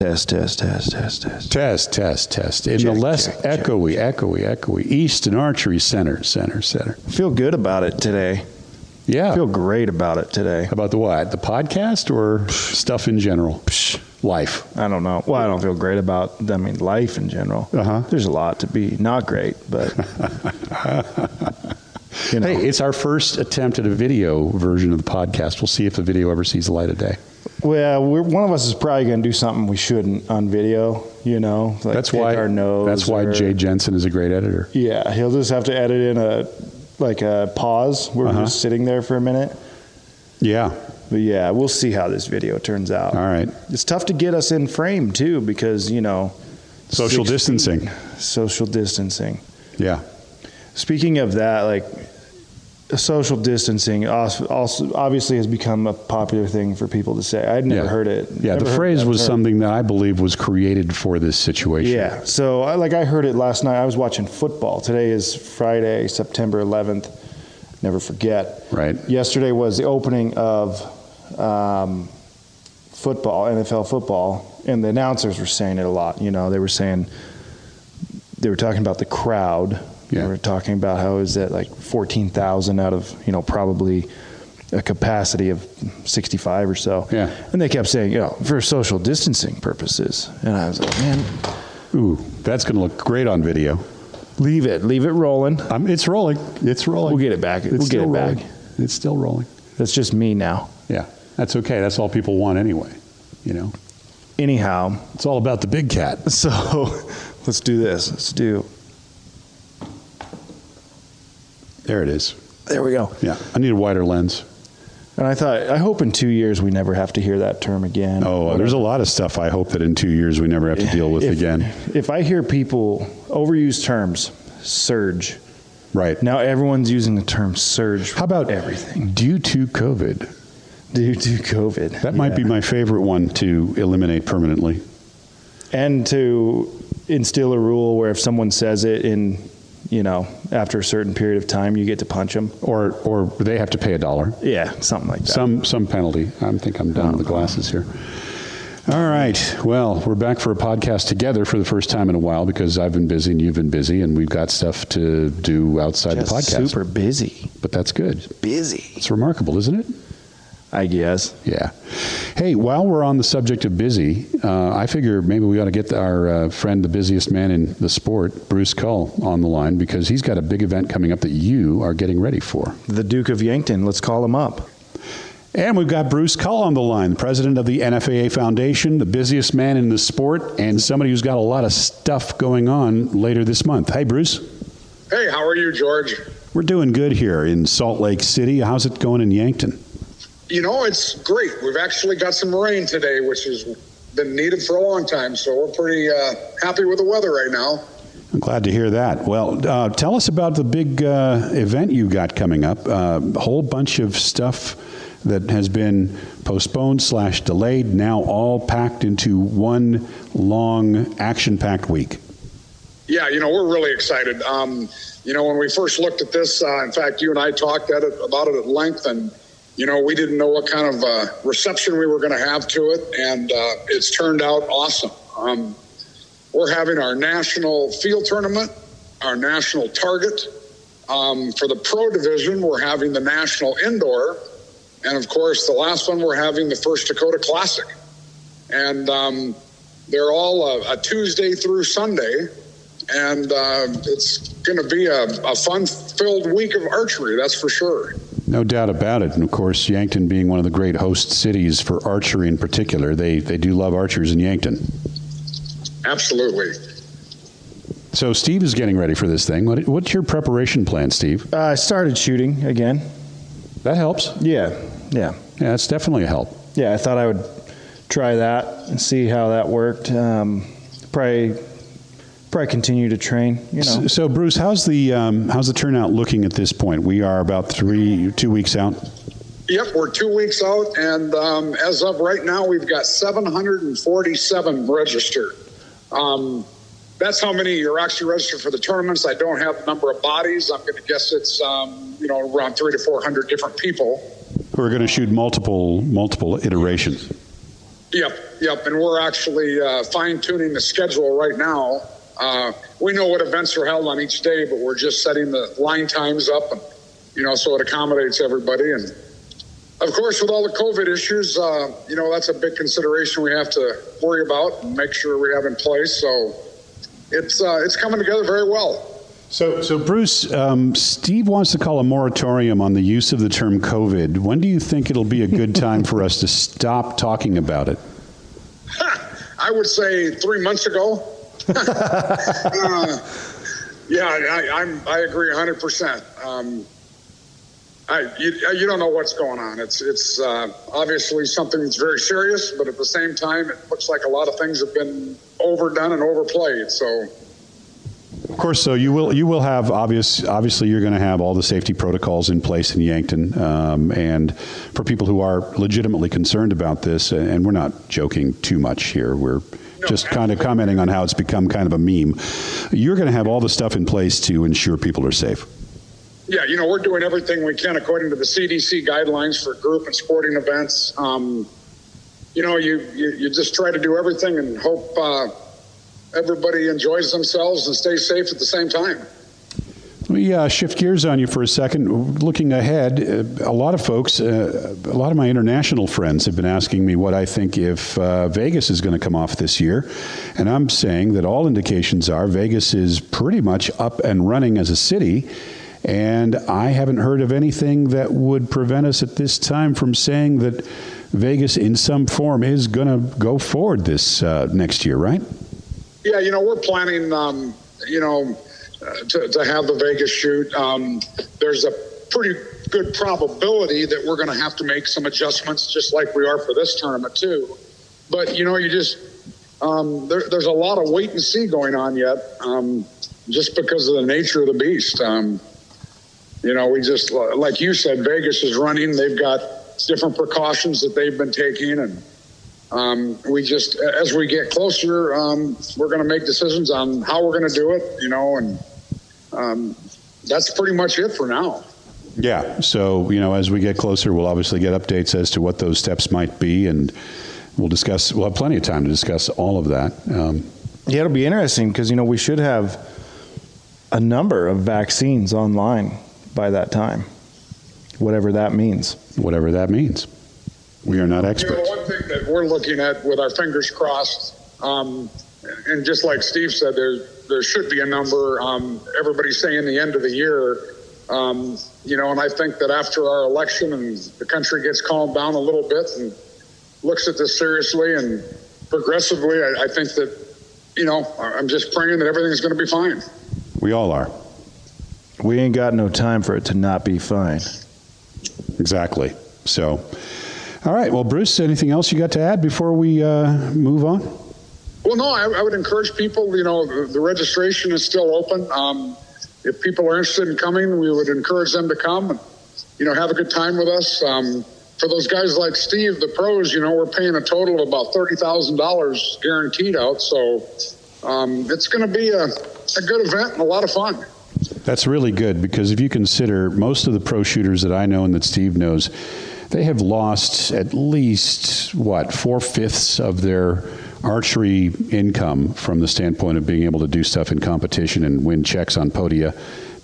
Test, test, test, test, test. Test, test, test. In the less check, check. echoey, echoey, echoey. Easton Archery Center, center, center. Feel good about it today. Yeah. Feel great about it today. About the what? The podcast or stuff in general? Life. I don't know. Well, I don't feel great about. I mean, life in general. Uh-huh. There's a lot to be not great, but you know. Hey, it's our first attempt at a video version of the podcast. We'll see if the video ever sees the light of day. Well, we're, one of us is probably going to do something we shouldn't on video. You know, like that's why. our nose. that's why or- Jay Jensen is a great editor. Yeah, he'll just have to edit in a like a pause where Uh-huh. we're just sitting there for a minute. Yeah. But yeah, we'll see how this video turns out. All right. It's tough to get us in frame too because you know Social distancing. feet, social distancing. Yeah. Speaking of that, like social distancing also, also obviously has become a popular thing for people to say. I'd never yeah. heard it. Yeah. Never the phrase was heard- something that I believe was created for this situation. Yeah. So I, like I heard it last night. I was watching football. Today is Friday, September 11th. Never forget. Right. Yesterday was the opening of um, football, NFL football, and the announcers were saying it a lot. You know, they were saying they were talking about the crowd. Yeah. They were talking about how is that like 14,000 out of you know probably a capacity of 65 or so. Yeah. And they kept saying, you know, for social distancing purposes. And I was like, man, Ooh, that's going to look great on video. leave it, leave it rolling. Um, it's rolling. It's rolling. We'll get it back. It's We'll get still it back. rolling. It's still rolling. That's just me now. Yeah. That's okay. That's all people want anyway. You know, Anyhow, it's all about the big cat. so let's do this. Let's do. There it is. There we go. Yeah. I need a wider lens. And I thought, I hope in two years we never have to hear that term again. Oh, uh, there's a lot of stuff I hope that in two years we never have to deal with If- again. If I hear people overuse terms, surge. Right. Now everyone's using the term surge. How about everything due to COVID? due to COVID? That might be my favorite one to eliminate permanently. and to instill a rule where if someone says it in, you know, after a certain period of time, you get to punch them. Or, or they have to pay a dollar. Yeah, something like that. Some, some penalty. I think I'm done with the glasses here. All right. Well, we're back for a podcast together for the first time in a while because I've been busy and you've been busy, and we've got stuff to do outside Just the podcast. super busy. But that's good. Busy. It's remarkable, isn't it? I guess. Yeah. Hey, while we're on the subject of busy, uh, I figure maybe we ought to get our uh, friend, the busiest man in the sport, Bruce Cull, on the line because he's got a big event coming up that you are getting ready for. The Duke of Yankton. Let's call him up. And we've got Bruce Cull on the line, the president of the NFAA Foundation, the busiest man in the sport, and somebody who's got a lot of stuff going on later this month. Hey, Bruce. Hey, how are you, George? We're doing good here in Salt Lake City. How's it going in Yankton? You know, it's great. We've actually got some rain today, which has been needed for a long time, so we're pretty uh, happy with the weather right now. I'm glad to hear that. Well, uh, tell us about the big uh, event you got coming up. Uh, a whole bunch of stuff that has been postponed slash delayed, now all packed into one long action-packed week. Yeah, you know, we're really excited. Um, you know, when we first looked at this, uh, in fact, you and I talked at it, about it at length, and, you know, we didn't know what kind of uh, reception we were going to have to it, and uh, it's turned out awesome. Um, we're having our national field tournament, our national target. Um, for the pro division, we're having the national indoor. And of course, the last one, we're having the First Dakota Classic. And um, they're all a, a Tuesday through Sunday. And uh, it's going to be a, a fun filled week of archery, that's for sure. No doubt about it. And of course, Yankton being one of the great host cities for archery in particular, they, they do love archers in Yankton. Absolutely. So Steve is getting ready for this thing. What, what's your preparation plan, Steve? Uh, I started shooting again. That helps. Yeah, yeah, Yeah, that's definitely a help. yeah. I thought I would try that and see how that worked. Um, probably, probably continue to train. You know, So, so, Bruce, how's the um, how's the turnout looking at this point? We are about three, two weeks out. Yep, we're two weeks out, and um, as of right now, we've got 747 registered. Um, that's how many are actually registered for the tournaments. I don't have the number of bodies. I'm going to guess it's um, you know around three to 400 different people. We're going to shoot multiple multiple iterations. Yep, yep, and we're actually uh, fine tuning the schedule right now. Uh, we know what events are held on each day, but we're just setting the line times up, and you know, so it accommodates everybody. And of course, with all the COVID issues, uh, you know, that's a big consideration we have to worry about and make sure we have in place. So it's uh, it's coming together very well. So, so Bruce, um, Steve wants to call a moratorium on the use of the term COVID. When do you think it'll be a good time for us to stop talking about it? I would say three months ago. Uh, yeah, I, I'm. I agree 100. percent um, I, you, you don't know what's going on. It's it's uh, obviously something that's very serious, but at the same time, it looks like a lot of things have been overdone and overplayed. So Of course, so you will you will have obvious obviously you're going to have all the safety protocols in place in Yankton, um, and for people who are legitimately concerned about this, and we're not joking too much here, we're just kind of commenting on how it's become kind of a meme. You're going to have all the stuff in place to ensure people are safe. yeah, you know, we're doing everything we can according to the CDC guidelines for group and sporting events. Um, you know, you, you you just try to do everything and hope uh, everybody enjoys themselves and stays safe at the same time. Let me uh, shift gears on you for a second. Looking ahead, uh, a lot of folks, uh, a lot of my international friends have been asking me what I think if uh, Vegas is going to come off this year. And I'm saying that all indications are Vegas is pretty much up and running as a city. And I haven't heard of anything that would prevent us at this time from saying that Vegas, in some form, is going to go forward this uh, next year, right? Yeah, you know, we're planning, um, you know, to, to have the Vegas shoot. Um, there's a pretty good probability that we're going to have to make some adjustments, just like we are for this tournament, too. But, you know, you just, um, there, there's a lot of wait and see going on yet, um, just because of the nature of the beast. Um, you know, we just, like you said, Vegas is running. They've got different precautions that they've been taking. And, um, we just, as we get closer, um, we're going to make decisions on how we're going to do it, you know, and um, that's pretty much it for now. Yeah. So, you know, as we get closer, we'll obviously get updates as to what those steps might be, and we'll discuss, we'll have plenty of time to discuss all of that. Um, Yeah, it'll be interesting because you know we should have a number of vaccines online by that time, whatever that means. whatever that means. We are not You know, experts. one thing that we're looking at with our fingers crossed, um, and just like Steve said, there there should be a number. Um, everybody's saying the end of the year. Um, you know, and I think that after our election and the country gets calmed down a little bit and looks at this seriously and progressively, I, I think that, you know, I'm just praying that everything's going to be fine. We all are. We ain't got no time for it to not be fine. Exactly. So, all right. Well, Bruce, anything else you got to add before we uh, move on? Well, no, I, I would encourage people. You know, the, the registration is still open. Um, if people are interested in coming, we would encourage them to come and you know have a good time with us. Um, for those guys like Steve, the pros, you know, we're paying a total of about thirty thousand dollars guaranteed out. So um, it's going to be a, a good event and a lot of fun. That's really good because if you consider most of the pro shooters that I know and that Steve knows, they have lost at least, what, four fifths of their archery income from the standpoint of being able to do stuff in competition and win checks on podia.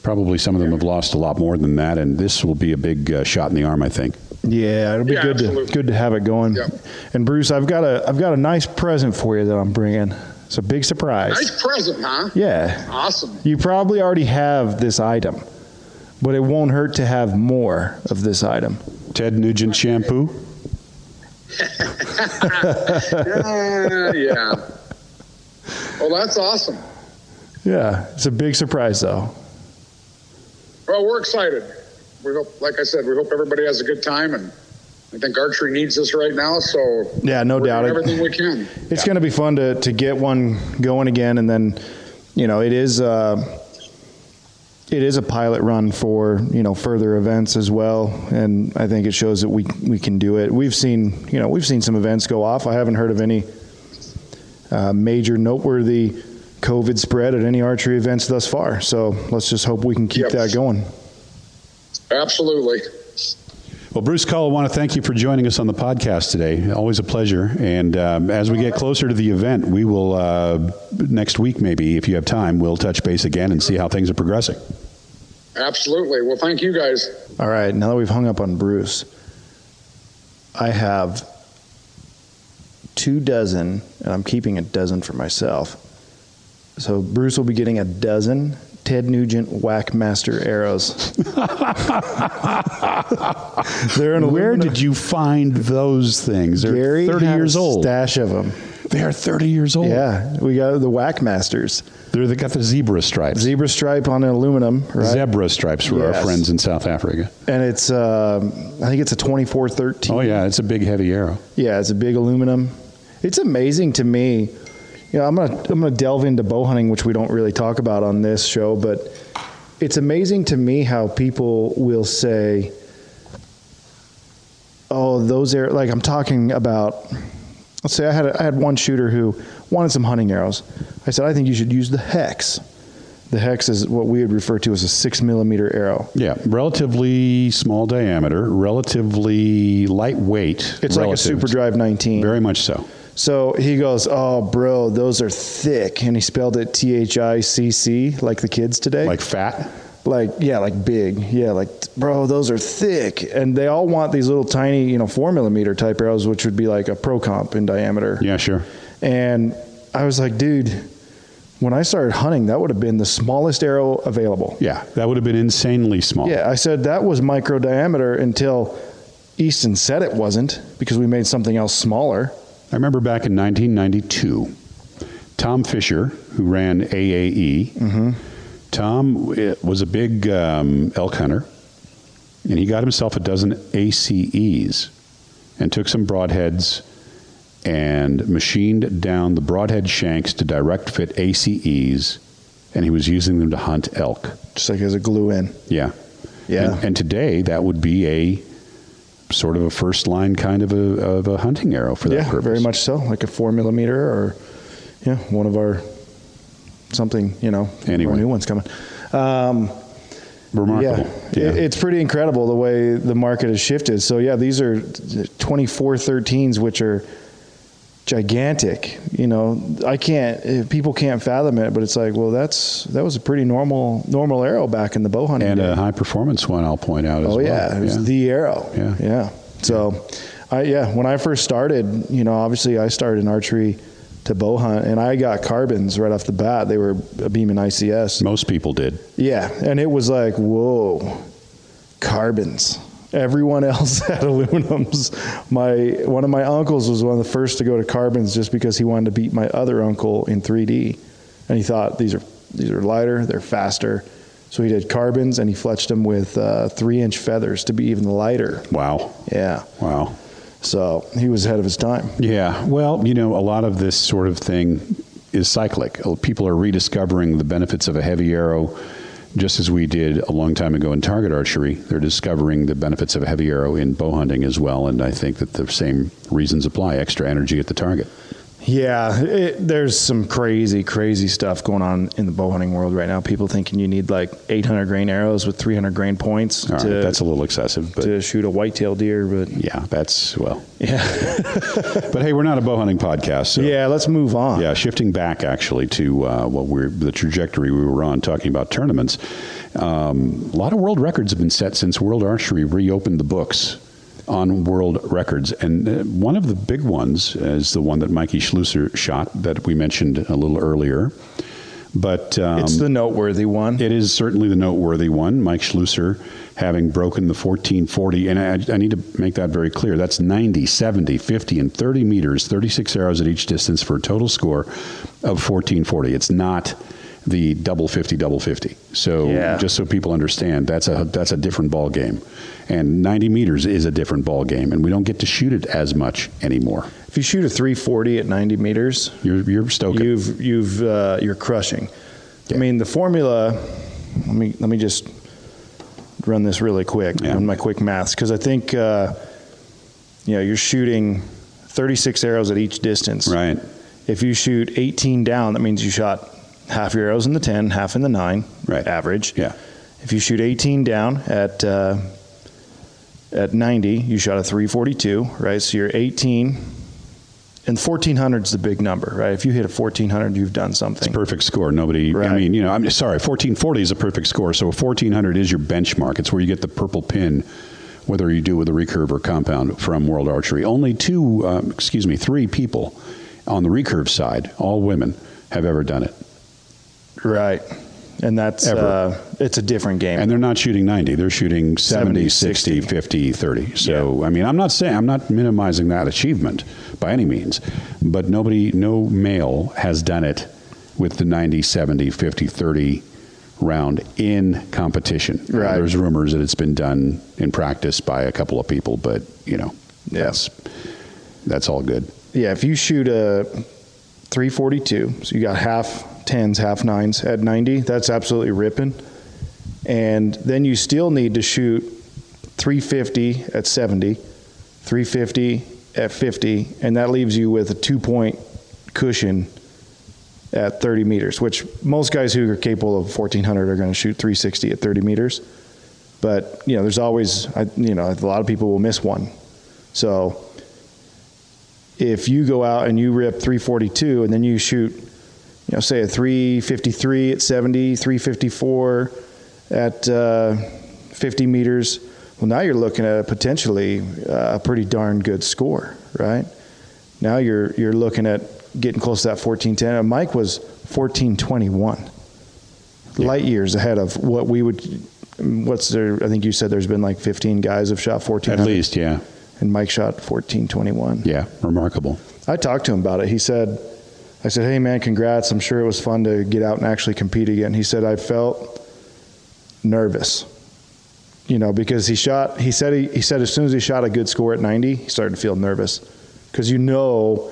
Probably some of them have lost a lot more than that, and this will be a big uh, shot in the arm, I think. Yeah, it'll be Yeah, good to good to have it going. Yep. And Bruce, I've got a I've got a nice present for you that I'm bringing. It's a big surprise. Nice present, huh? Yeah. Awesome. You probably already have this item, but it won't hurt to have more of this item. Ted Nugent shampoo. Yeah, yeah. Well, that's awesome. Yeah, it's a big surprise though. Well, we're excited. We hope, like I said, we hope everybody has a good time, and I think archery needs this right now. So Yeah, no we're doubt. doing everything we can. It's going to be fun to, to get one going again, and then, you know, it is uh, it is a pilot run for you know further events as well, and I think it shows that we we can do it. We've seen you know we've seen some events go off. I haven't heard of any uh, major noteworthy COVID spread at any archery events thus far. So let's just hope we can keep Yep. that going. Absolutely. Well, Bruce Cull, I want to thank you for joining us on the podcast today. Always a pleasure. And um, as we get closer to the event, we will, uh, next week maybe, if you have time, we'll touch base again and see how things are progressing. Absolutely. Well, thank you guys. All right, now that we've hung up on Bruce, I have two dozen, and I'm keeping a dozen for myself. So Bruce will be getting a dozen Ted Nugent Whackmaster arrows. They're an Where aluminum- did you find those things? They're Gary 30 had a years old. Stash of them. They are 30 years old. Yeah, we got the Whackmasters. They're, they got the zebra stripes. Zebra stripe on aluminum, right? Zebra stripes for our Yes. friends in South Africa. and it's um, I think it's a 2413. Oh, yeah, it's a big, heavy arrow. Yeah, it's a big aluminum. It's amazing to me. Know, I'm gonna I'm gonna delve into bow hunting, which we don't really talk about on this show, but it's amazing to me how people will say, "Oh, those are like I'm talking about." Let's say I had a, I had one shooter who wanted some hunting arrows. I said, "I think you should use the hex." The hex is what we would refer to as a six millimeter arrow. Yeah, relatively small diameter, relatively lightweight. It's like a. Super Drive 19. Very much so. So he goes, "Oh, bro, those are thick," and he spelled it T H I C C, like the kids today. Like fat. like yeah, like big, yeah, like bro, those are thick, and they all want these little tiny, you know, four millimeter type arrows, which would be like a pro comp in diameter. Yeah, sure. And I was like, dude, when I started hunting, that would have been the smallest arrow available. Yeah, that would have been insanely small. Yeah, I said that was micro diameter until Easton said it wasn't because we made something else smaller. I remember back in 1992, Tom Fisher, who ran AAE, Mm-hmm. Tom eh, was a big um, elk hunter, and he got himself a dozen ACEs and took some broadheads and machined down the broadhead shanks to direct fit ACEs, and he was using them to hunt elk. Just like as a glue in. Yeah. Yeah. And, and today that would be a sort of a first line kind of a, of a hunting arrow for that yeah, purpose. very much so. Like a four millimeter, or yeah, one of our something. You know, Anyway. new one's coming. Um, Remarkable. Yeah, It- it's pretty incredible the way the market has shifted. So yeah, these are 2413s, which are gigantic. You know, I can't. eh, People can't fathom it, but it's like, well, that's that was a pretty normal normal arrow back in the bow hunting. and day. a high performance one, I'll point out as Oh well. yeah, it was the arrow. Yeah. yeah. So, I yeah, when I first started, you know, obviously I started in archery to bow hunt, and I got carbons right off the bat. They were a Beman ICS. Most people did. Yeah, and it was like, whoa, carbons. Everyone else had aluminums. My one of my uncles was one of the first to go to carbons just because he wanted to beat my other uncle in 3D, and he thought these are these are lighter, they're faster. So he did carbons and he fletched them with uh, three inch feathers to be even lighter. Wow. Yeah, Wow. so he was ahead of his time. Yeah. Well, you know, a lot of this sort of thing is cyclic. People are rediscovering the benefits of a heavy arrow just as we did a long time ago in target archery. They're discovering the benefits of a heavy arrow in bow hunting as well. And I think that the same reasons apply extra energy at the target. Yeah, it, there's some crazy, crazy stuff going on in the bow hunting world right now. People thinking you need like 800 grain arrows with 300 grain points All right, to, that's a little excessive, but to shoot a whitetail deer, but yeah, that's, well. yeah, But hey, we're not a bow hunting podcast. So yeah. Let's move on. Yeah, shifting back actually to uh, what we're the trajectory we were on, talking about tournaments. Um, a lot of world records have been set since World Archery reopened the books on world records, and uh, one of the big ones is the one that Mikey Schloesser shot that we mentioned a little earlier. But um, it's the noteworthy one. it is certainly the noteworthy one. Mike Schloesser having broken the 1440, and I, I need to make that very clear. That's 90, 70, 50, and 30 meters, 36 arrows at each distance for a total score of 1440. It's not the double 50, double 50. So Yeah. just so people understand, that's a that's a different ball game, and 90 meters is a different ball game, and we don't get to shoot it as much anymore. if you shoot a 340 at 90 meters, You're you're stoking. you've you've uh, you're crushing. Yeah. I mean, the formula. Let me let me just run this really quick. Yeah. My quick maths because I think uh, you know you're shooting 36 arrows at each distance. right. If you shoot 18 down, that means you shot half your arrows in the 10, half in the 9, Right. average. Yeah. If you shoot 18 down at uh, At 90, you shot a 342, right? So you're 18. And 1400 is the big number, right? If you hit a 1400, you've done something. It's Perfect score. Nobody. right. I mean, you know, I'm sorry. 1440 is a perfect score. So 1400 is your benchmark. It's where you get the purple pin, whether you do with a recurve or compound from World Archery. Only two, um, excuse me, three people on the recurve side, all women, have ever done it, Right. And that's, uh, it's a different game. and they're not shooting 90. They're shooting 70, 70, 60, 50, 30. So I mean, I'm not saying I'm not minimizing that achievement by any means, but nobody, no male has done it with the 90, 70, 50, 30 round in competition. Right. there's rumors that it's been done in practice by a couple of people, but you know, Yeah. that's that's all good. Yeah, if you shoot a 342, so you got half tens, half nines at 90, that's absolutely ripping. And then you still need to shoot 350 at 70, 350 at 50, and that leaves you with a two point cushion at 30 meters, which most guys who are capable of 1400 are going to shoot 360 at 30 meters. But, you know, there's always, you know, a lot of people will miss one. So if you go out and you rip 342 and then you shoot, you know, say at 353 at 70, 354 at uh, 50 meters, well, now you're looking at potentially uh, a pretty darn good score, right? Now you're you're looking at getting close to that 1410. And Mike was 1421, light years ahead of what we would. What's there? I think you said there's been like 15 guys have shot 1400. At least, yeah, and Mike shot 1421. yeah, remarkable. I talked to him about it. He said, I said, hey man, congrats. I'm sure it was fun to get out and actually compete again. He said, I felt nervous, you know, because he shot, he said, he, he said as soon as he shot a good score at 90, he started to feel nervous because you know,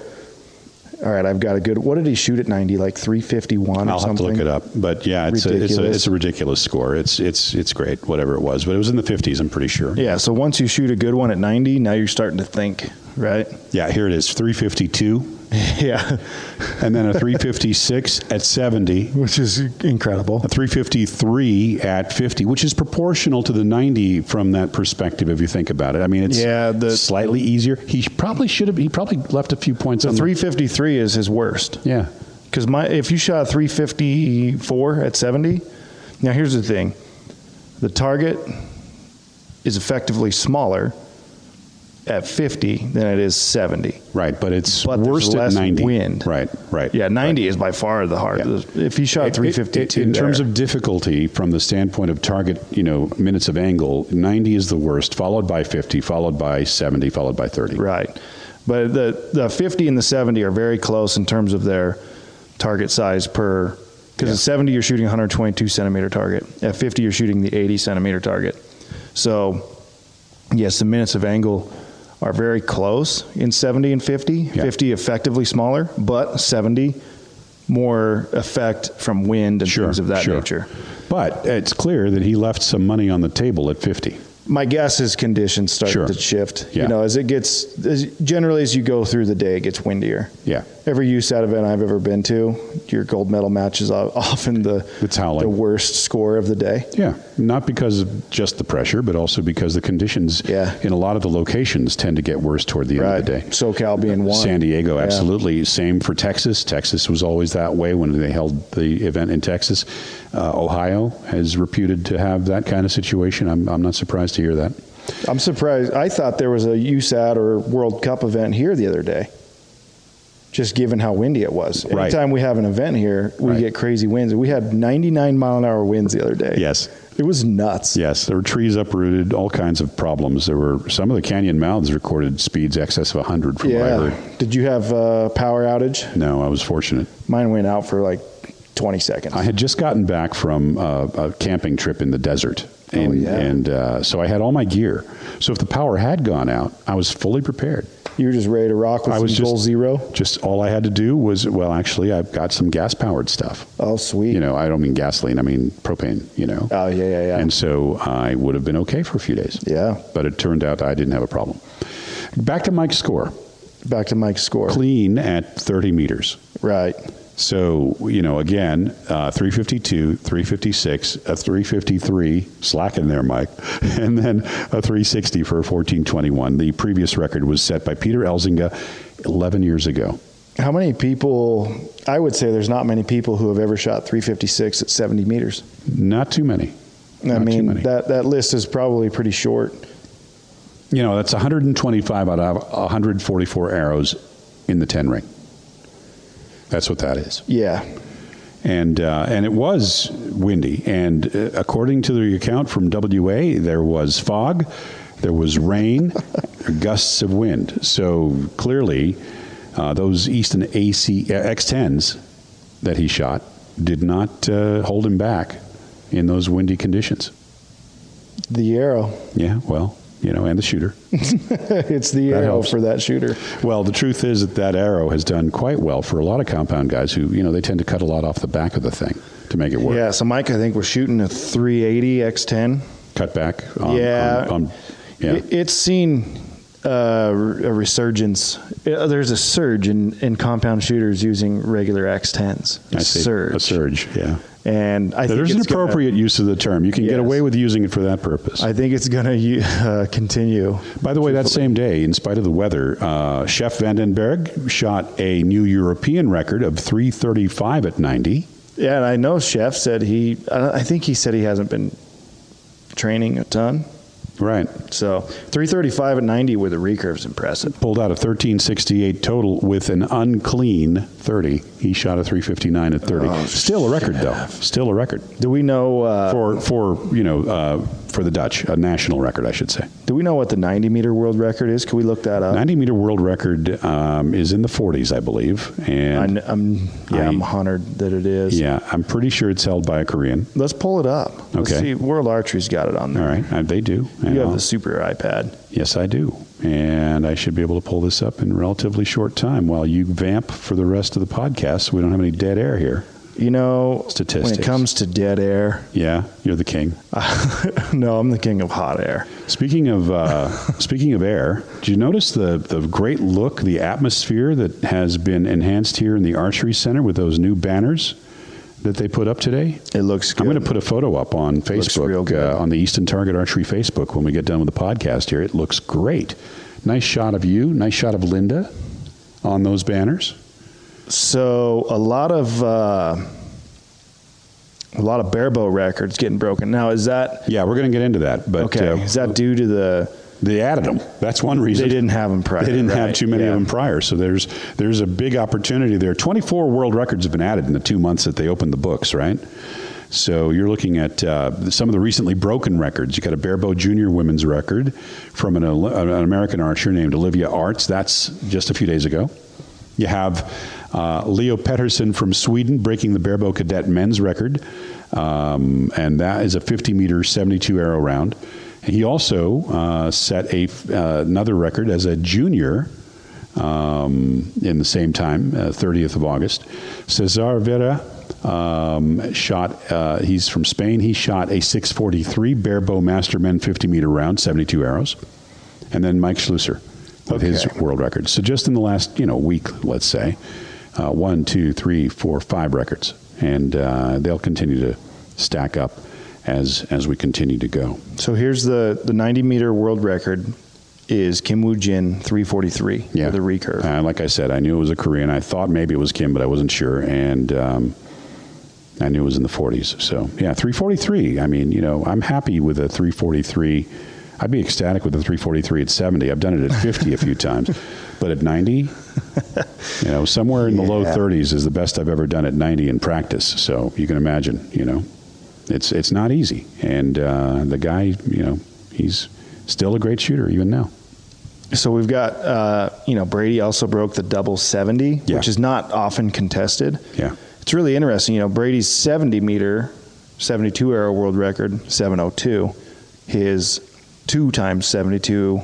all right, I've got a good, what did he shoot at 90? Like 351 or I'll have something? to look it up, but yeah, it's a, it's a Ridiculous. it's a ridiculous score. It's it's it's great, whatever it was, but it was in the 50s. I'm pretty sure. Yeah. So once you shoot a good one at 90, now you're starting to think, right? Yeah, here it is, 352, yeah. and then a 356 at 70, Which is incredible. a 353 at 50, which is proportional to the 90 from that perspective. If you think about it, I mean, it's Yeah, the- slightly easier. He probably should have. He probably left a few points The on 353 is his worst. Yeah, Because my if you shot a 354 at 70, now here's the thing: the target is effectively smaller at 50 than it is 70. right. But it's But less at 90. wind. Right, right. Yeah, 90 is by far the hardest. If you shot It- it- 352 it- in terms of difficulty from the standpoint of target, you know, minutes of angle, 90 is the worst, followed by 50, followed by 70, followed by 30. right, but the the 50 and the 70 are very close in terms of their target size per. Because Yeah. at 70 you're shooting 122 centimeter target. At 50 you're shooting the 80 centimeter target. So yes, the minutes of angle are very close in 70 and 50. Yeah. 50 effectively smaller, but 70 more effect from wind and Sure, things of that sure. nature. But it's clear that he left some money on the table at 50. My guess is conditions start Sure. to shift. Yeah. You know, as it gets, as, generally as you go through the day, it gets windier. Yeah. Every USAT event I've ever been to, your gold medal match is often the the worst score of the day. Yeah, not because of just the pressure, but also because the conditions Yeah. in a lot of the locations tend to get worse toward the end of the day. SoCal being one. San Diego, Yeah. absolutely. Same for Texas. Texas was always that way when they held the event in Texas. Uh, Ohio is reputed to have that kind of situation. I'm, I'm not surprised to hear that. I'm surprised. I thought there was a USAT or World Cup event here the other day. Just given how windy it was. Right. Anytime we have an event here, we Right. get crazy winds. We had 99 mile an hour winds the other day. Yes. It was nuts. Yes, there were trees uprooted, all kinds of problems. There were some of the canyon mouths recorded speeds excess of 100 from what I Yeah. heard. Did you have a power outage? No, I was fortunate. Mine went out for like 20 seconds. I had just gotten back from uh, a camping trip in the desert. And, Oh, yeah. and uh, so I had all my gear. So if the power had gone out, I was fully prepared. You were just ready to rock with I was some just goal zero. Just all I had to do was, well, actually, I've got some gas powered stuff. Oh, sweet. You know, I don't mean gasoline, I mean propane, you know. Oh, yeah, yeah, yeah. And so I would have been okay for a few days. Yeah. But it turned out I didn't have a problem. Back to Mike's score Back to Mike's score. clean at 30 meters. Right. So, you know, again, uh, 352, 356, a 353, slack in there, Mike, and then a 360 for a 1421. The previous record was set by Peter Elzinga 11 years ago. How many people? I would say there's not many people who have ever shot 356 at 70 meters. Not too many. I Not mean, many. that that list is probably pretty short. You know, that's 125 out of 144 arrows in the 10 ring. That's what that is. Yeah. And uh, and it was windy. And uh, according to the account from WA, there was fog, there was rain, gusts of wind. So clearly, uh, those Easton AC uh, X10s that he shot did not uh, hold him back in those windy conditions. The arrow. Yeah, well, you know, and the shooter. it's the That arrow helps. for that shooter. Well, the truth is that that arrow has done quite well for a lot of compound guys who, you know, they tend to cut a lot off the back of the thing to make it work. Yeah. So Mike, I think we're shooting a 380 X10. Cut back. On, yeah. on- on- yeah. It, it's seen uh, a resurgence. Uh, There's a surge in, in compound shooters using regular X10s. A I see. surge. A surge, yeah. And I think There's an it's gonna- appropriate use of the term. You can get away with using it for that purpose. I think it's going to uh, continue. By the way, that same day, in spite of the weather, uh, Sjef van den Berg shot a new European record of 335 at 90. Yeah, and I know Chef said he. I think he said he hasn't been training a ton. Right. So 335 at 90 with a recurve is impressive. Pulled out a 1368 total with an unclean 30. He shot a 359 at 30. Oh, Still a record, though. Still a record. Do we know? Uh, For, for you know, uh, for the Dutch, a national record, I should say. do we know what the 90 meter world record is? Can we look that up? 90 meter world record um, is in the 40s, I believe. I, And am yeah, I- I'm honored that it is. yeah, I'm pretty sure it's held by a Korean. Let's pull it up. Let's Okay. see. World Archery's got it on there. All right, uh, they do. You have I'll- the super iPad. Yes, I do. And I should be able to pull this up in relatively short time while you vamp for the rest of the podcast so we don't have any dead air here. You know, Statistics. when it comes to dead air, Yeah, you're the king. no, I'm the king of hot air. Speaking of uh, speaking of air, did you notice the the great look, the atmosphere that has been enhanced here in the archery center with those new banners that they put up today? It looks good. I'm going to put a photo up on Looks real Facebook, good. uh, on the Easton Target Archery Facebook when we get done with the podcast here. It looks great. Nice shot of you, nice shot of Linda on those banners. So a lot of uh, a lot of barebow records getting broken. Now is that Yeah, we're going to get into that, but okay? uh, is that due to the they added them. That's one reason. they didn't have them prior? They didn't have too many Yeah. of them prior, so there's there's a big opportunity there. 24 world records have been added in the two months that they opened the books, right? So you're looking at uh, some of the recently broken records. You got a barebow junior women's record from an, an American archer named Olivia Arts. That's just a few days ago. You have uh, Leo Pettersson from Sweden breaking the barebow cadet men's record, um, and that is a 50 meter 72 arrow round. He also uh, set a uh, another record as a junior um, in the same time, uh, 30th of August. Cesar Vera um, shot. Uh, he's from Spain. He shot a 643 barebow master men 50 meter round, 72 arrows, and then Mike Schloesser with his world record. So just in the last you know week, let's say, uh, one, two, three, four, five records, and uh, they'll continue to stack up as as we continue to go. So here's the the 90 meter world record is Kim Woo Jin 343 Yeah, with a recurve. Uh, like I said, I knew it was a Korean. I thought maybe it was Kim, but I wasn't sure, and um, I knew it was in the 40s. So yeah, 343. I mean, you know, I'm happy with a 343. I'd be ecstatic with a 343 at 70. I've done it at 50 a few times, but at 90, you know, somewhere in the low 30s is the best I've ever done at 90 in practice. So you can imagine, you know, it's it's not easy, and uh, the guy, you know, he's still a great shooter even now. So we've got, uh, you know, Brady also broke the double 70, Yeah. which is not often contested. Yeah. It's really interesting. You know, Brady's 70 meter, 72 arrow world record, 702. His two times 72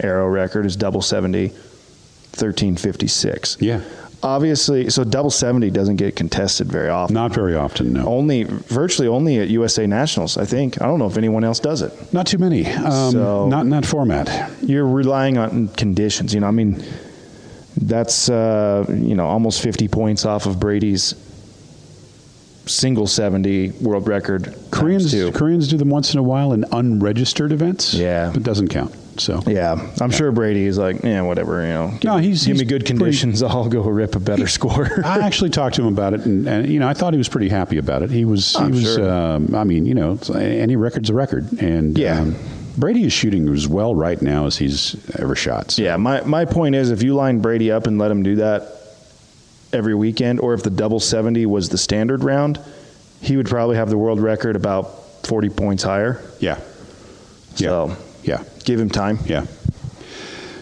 arrow record is double 70, 1356. Yeah. Obviously, so double 70 doesn't get contested very often. Not very often, no. Only, virtually only at USA Nationals, I think. I don't know if anyone else does it. Not too many. Um, So- not in that format. you're relying on conditions. You know, I mean, That's uh, you know almost 50 points off of Brady's single 70 world record. Koreans two. Koreans do them once in a while in unregistered events. Yeah. it doesn't count. So Yeah, I'm sure Brady is like, yeah, whatever, you know. Give, No, he's- give he's me good pretty- conditions, I'll go rip a better score. I actually talked to him about it, and, and you know, I thought he was pretty happy about it. He was, he I'm was. sure. Um, I mean, you know, any record's a record, and Yeah. um, Brady is shooting as well right now as he's ever shot. So. yeah, my my point is, if you line Brady up and let him do that every weekend, or if the double 70 was the standard round, he would probably have the world record about 40 points higher. yeah, So yeah, give him time. yeah.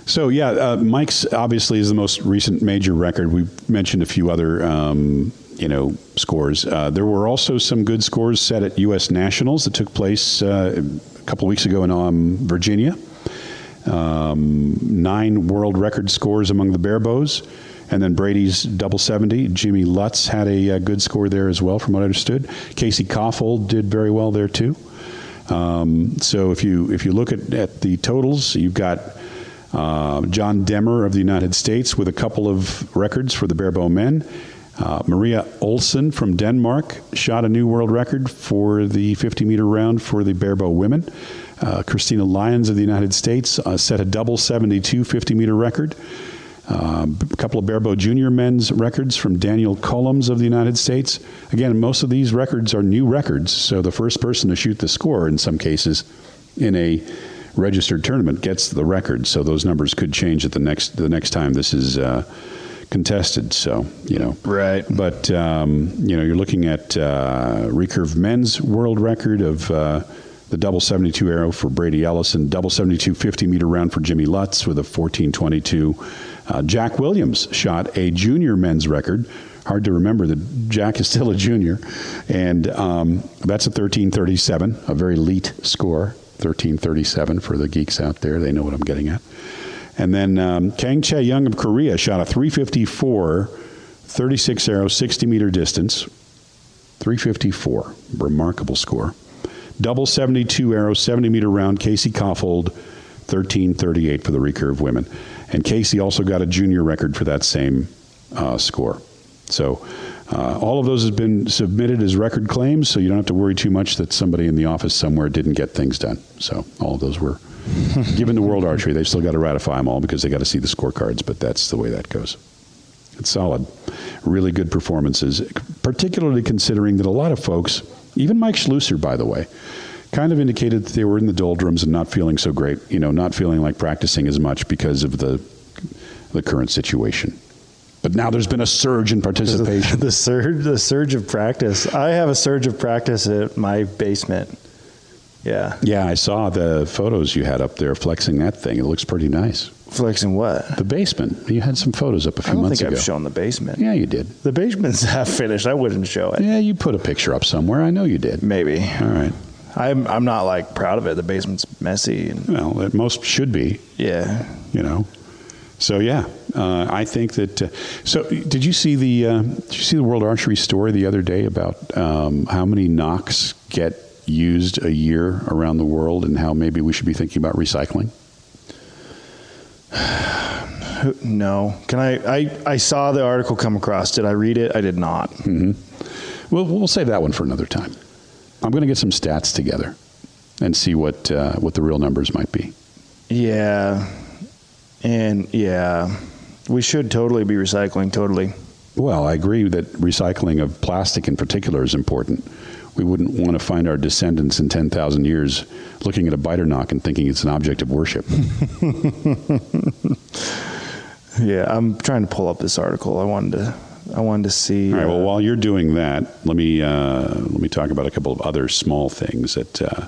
So yeah, uh, Mike's obviously is the most recent major record. We've mentioned a few other, um, you know, scores. Uh, there were also some good scores set at U.S. Nationals that took place uh, a couple weeks ago in um, Virginia. Um, nine world record scores among the bare bows. And then Brady's double 70. Jimmy Lutz had a, uh good score there as well, from what I understood. Casey Kaufhold did very well there, too. Um, so if you if you look at, at the totals, you've got uh, John Demmer of the United States with a couple of records for the barebow men. Uh, Maria Olsen from Denmark shot a new world record for the 50 meter round for the barebow women. Uh, Christina Lyons of the United States uh, set a double 72 50 meter record. Uh, a couple of barebow junior men's records from Daniel Collins of the United States. Again, most of these records are new records, so the first person to shoot the score in some cases in a registered tournament gets the record. So those numbers could change at the next the next time this is uh, contested. So you know, Right. But um, you know, you're looking at uh, recurve men's world record of. The double 72 arrow for Brady Ellison, double 72 50 meter round for Jimmy Lutz with a 1422. Uh, Jack Williams shot a junior men's record. Hard to remember that Jack is still a junior. And um, that's a 1337, a very elite score. 1337 for the geeks out there. They know what I'm getting at. And then um, Kang Chae Young of Korea shot a 354, 36 arrow, 60 meter distance. 354, remarkable score. Double 72 arrow, 70 meter round, Casey Kaufhold, 1338 for the recurve women. And Casey also got a junior record for that same uh, score. So uh, all of those has been submitted as record claims, so you don't have to worry too much that somebody in the office somewhere didn't get things done. So all of those were given to World Archery. They've still got to ratify them all because they got to see the scorecards, but that's the way that goes. It's solid. Really good performances, particularly considering that a lot of folks, even Mike Schloesser, by the way, kind of indicated that they were in the doldrums and not feeling so great, you know, not feeling like practicing as much because of the, the current situation. But now there's been a surge in participation. The surge, the surge of practice. I have a surge of practice at my basement. Yeah, yeah, I saw the photos you had up there flexing that thing. It looks pretty nice. flexing what? The basement. You had some photos up a few months ago. I don't months think ago. I've shown the basement. yeah, you did. The basement's half finished. I wouldn't show it. Yeah, you put a picture up somewhere. I know you did. Maybe. All right. I'm I'm not like proud of it. The basement's messy and Well, it most should be. yeah. you know. So yeah, uh, I think that. Uh, so did you see the uh, did you see the World Archery story the other day about um, how many nocks get used a year around the world and how maybe we should be thinking about recycling? No. Can I, I I saw the article come across. Did I read it? I did not. Well, we'll save that one for another time. I'm going to get some stats together and see what uh, what the real numbers might be. Yeah. And yeah. We should totally be recycling, totally. Well, I agree that recycling of plastic in particular is important. We wouldn't want to find our descendants in 10,000 years looking at a Beiter nock and thinking it's an object of worship. Yeah, I'm trying to pull up this article. I wanted to I wanted to see All right. Well, uh, while you're doing that, let me uh, let me talk about a couple of other small things that. Uh,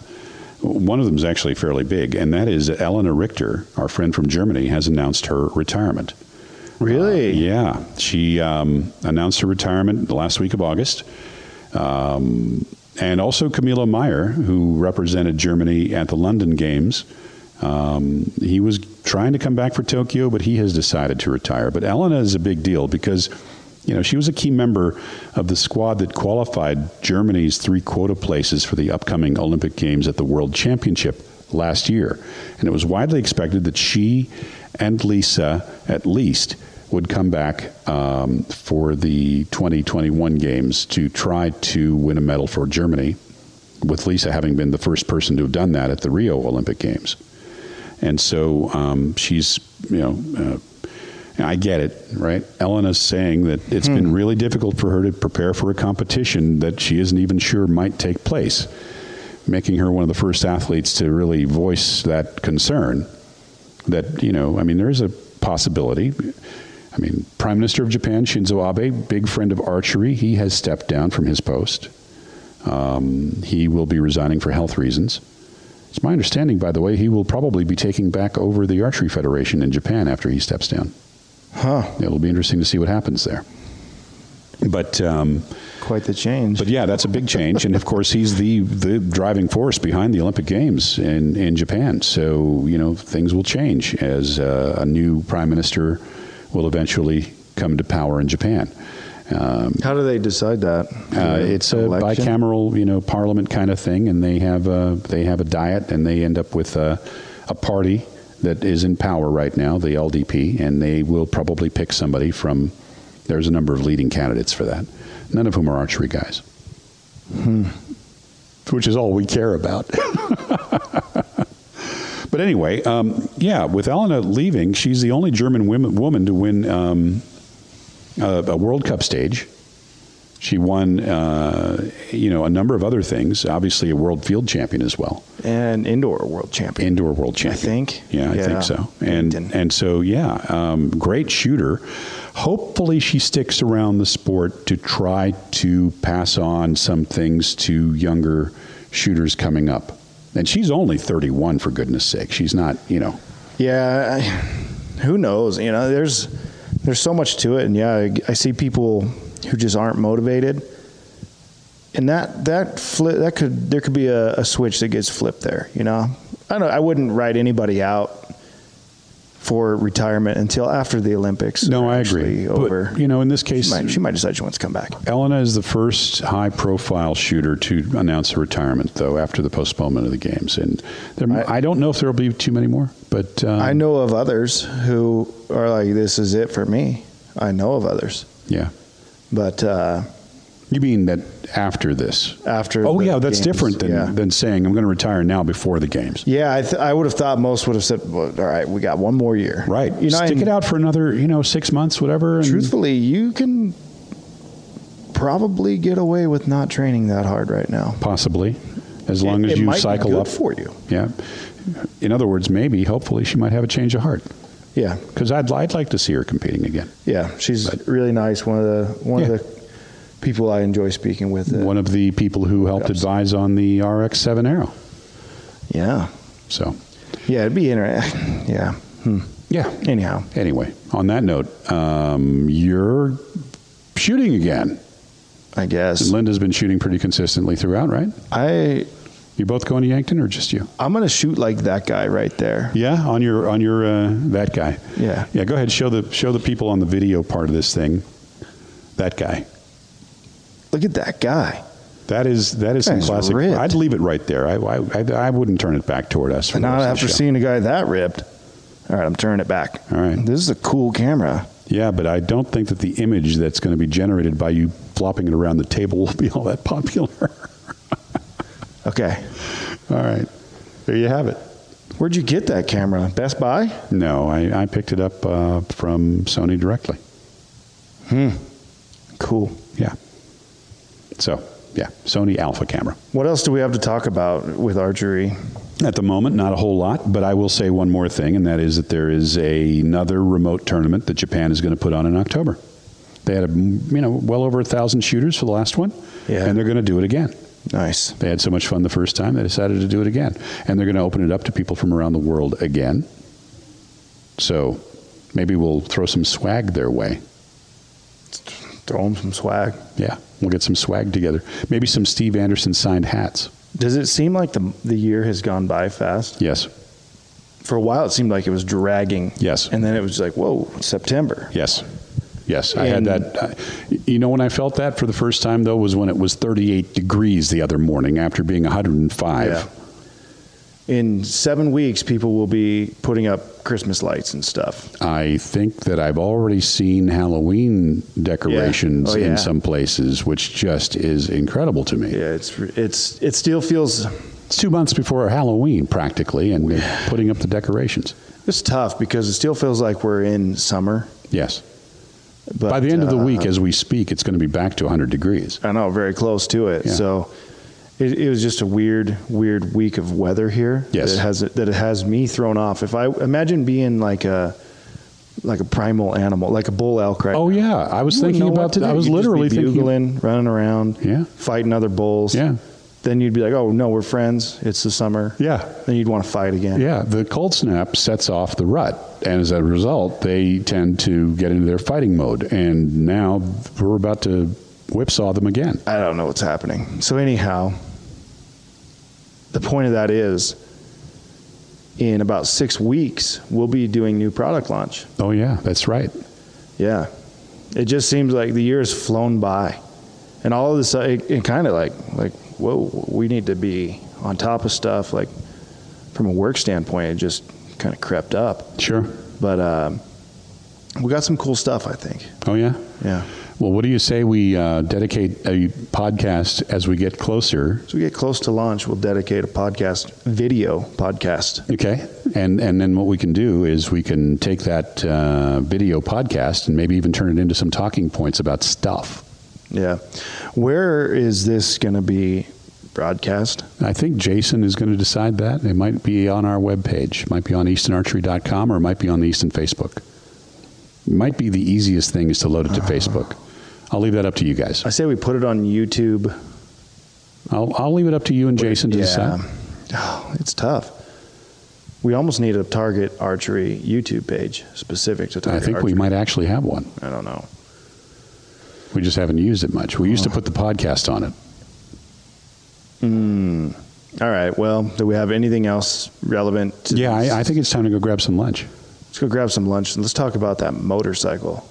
one of them is actually fairly big, and that is Elena Richter, our friend from Germany, has announced her retirement. Really? Yeah, she um, announced her retirement the last week of August. Um, and also Camilo Mayr, who represented Germany at the London Games. Um, he was trying to come back for Tokyo, but he has decided to retire. But Elena is a big deal because, you know, she was a key member of the squad that qualified Germany's three quota places for the upcoming Olympic Games at the World Championship last year. And it was widely expected that she and Lisa, at least, would come back um, for the 2021 games to try to win a medal for Germany, with Lisa having been the first person to have done that at the Rio Olympic Games. And so um, she's, you know, uh, I get it, right? Elena's saying that it's been really difficult for her to prepare for a competition that she isn't even sure might take place, making her one of the first athletes to really voice that concern. That, you know, I mean, there is a possibility. I mean, Prime Minister of Japan, Shinzo Abe, big friend of archery, he has stepped down from his post. Um, he will be resigning for health reasons. It's my understanding, by the way, he will probably be taking back over the Archery Federation in Japan after he steps down. Huh. It'll be interesting to see what happens there. But um, Quite the change. but yeah, that's a big change, and of course he's the the driving force behind the Olympic Games in in Japan. So you know things will change as uh, a new prime minister will eventually come to power in Japan. Um, How do they decide that? uh, it's a Election? bicameral, you know, parliament kind of thing, and they have a they have a diet, and they end up with a, a party that is in power right now, the LDP, and they will probably pick somebody from. There's a number of leading candidates for that, none of whom are archery guys, which is all we care about. but anyway, um, yeah, with Elena leaving, she's the only German women, woman to win um, a, a World Cup stage. She won, uh, you know, a number of other things. Obviously, a world field champion as well, and indoor world champion. indoor world champion. I think. Yeah, I Yeah. think so. And and so yeah, um, great shooter. Hopefully, she sticks around the sport to try to pass on some things to younger shooters coming up. And she's only 31, for goodness sake. She's not, you know. Yeah, I, who knows? You know, there's there's so much to it, and yeah, I, I see people who just aren't motivated, and that that flip that could there could be a, a switch that gets flipped there. You know, I don't. I wouldn't write anybody out for retirement until after the Olympics. No, I agree. actually But, Over. you know, in this case, she might, she might decide she wants to come back. Elena is the first high profile shooter to announce a retirement, though, after the postponement of the games. And there, I, I- don't know if there will be too many more, but um, I know of others who are like, "This is it for me." I know of others, Yeah. but uh, You mean that after this? after. Oh, yeah, that's games, different than, yeah. than saying I'm going to retire now before the games. Yeah, I, th- I would have thought most would have said, well, "All right, we got one more year." Right. You know, Stick it out for another, you know, six months, whatever. And Truthfully, you can probably get away with not training that hard right now. Possibly, as long It- as you cycle up. for you. Yeah. In other words, maybe, hopefully, she might have a change of heart. Yeah, Because I'd, I'd like to see her competing again. yeah, she's really nice. One of the one Yeah. of the people I enjoy speaking with. uh, One of the people who helped advise on the RX 7 Arrow. yeah, So, yeah, it'd be interesting. Yeah. Hmm. yeah. Anyhow, Anyway, on that note, um, you're shooting again. I guess Linda's been shooting pretty consistently throughout, right? I You both going to Yankton or just you? I'm gonna shoot like that guy right there. Yeah, on your on your uh, that guy. Yeah. Yeah, go ahead. Show the show the people on the video part of this thing. That guy. Look at that guy. That is that is some classic. ripped. I'd leave it right there. I, I, I, I wouldn't turn it back toward us. For not rest of the after show. seeing a guy that ripped. All right, I'm turning it back. All right. This is a cool camera. Yeah, but I don't think that the image that's going to be generated by you flopping it around the table will be all that popular. Okay. all right, there you have it. Where'd you get that camera? Best Buy? No, I, I picked it up uh, from Sony directly. Hmm. Cool. Yeah. So yeah, Sony Alpha camera. What else do we have to talk about with archery? At the moment, not a whole lot, but I will say one more thing, and that is that there is a, another remote tournament that Japan is going to put on in October. They had, a, you know, well over a thousand shooters for the last one, Yeah. and they're going to do it again. Nice. They had so much fun the first time, they decided to do it again, and they're going to open it up to people from around the world again. So maybe we'll throw some swag their way. Throw them some swag. Yeah, we'll get some swag together. Maybe some Steve Anderson signed hats. Does it seem like the the year has gone by fast? Yes, For a while, it seemed like it was dragging. Yes. And then it was like, whoa, September. yes, yes. I had that. You know when I felt that for the first time though was when it was 38 degrees the other morning after being 105. Yeah. In seven weeks, people will be putting up Christmas lights and stuff. I think that I've already seen Halloween decorations Oh, yeah. in some places, which just is incredible to me. Yeah, it's it's it still feels It's two months before Halloween, practically, and they're putting up the decorations. it's tough because it still feels like we're in summer. Yes. But By the end of the uh, week, as we speak, it's going to be back to 100 degrees. I know, very close to it. Yeah. So it, it was just a weird, weird week of weather here. Yes. that has that it has me thrown off. If I imagine being like a like a primal animal, like a bull elk, right? Oh, yeah. I was You thinking about that. I was You'd literally thinking. bugling, running around, Yeah. fighting other bulls. Yeah. Then you'd be like, oh no, we're friends. It's the summer. Yeah. Then you'd want to fight again. Yeah, the cold snap sets off the rut, and as a result, they tend to get into their fighting mode. And now we're about to whipsaw them again. I don't know what's happening. So anyhow, the point of that is, in about six weeks, we'll be doing new product launch. Oh yeah, that's right. Yeah, it just seems like the year has flown by, and all of this, it, it kind of like like whoa, we need to be on top of stuff. Like from a work standpoint, it just kind of crept up. Sure. But um, we got some cool stuff, I think. Oh yeah. Yeah. Well, what do you say we uh, dedicate a podcast as we get closer? As we get close to launch, we'll dedicate a podcast, video podcast. Okay, and and then what we can do is we can take that uh, video podcast and maybe even turn it into some talking points about stuff. Yeah. Where is this going to be broadcast? I think Jason is going to decide that. It might be on our webpage. It might be on eastonarchery.com or it might be on the Easton Facebook. It might be the easiest thing is to load it to Facebook. I'll leave that up to you guys. I say we put it on YouTube. I'll, I'll leave it up to you and Jason to yeah. decide. Oh, it's tough. We almost need a target archery YouTube page specific to Target. I think archery. we might actually have one. I don't know. We just haven't used it much. We used to put the podcast on it. Hmm. All right. Well, do we have anything else relevant? To Yeah, this? I, I think it's time to go grab some lunch. Let's go grab some lunch and let's talk about that motorcycle.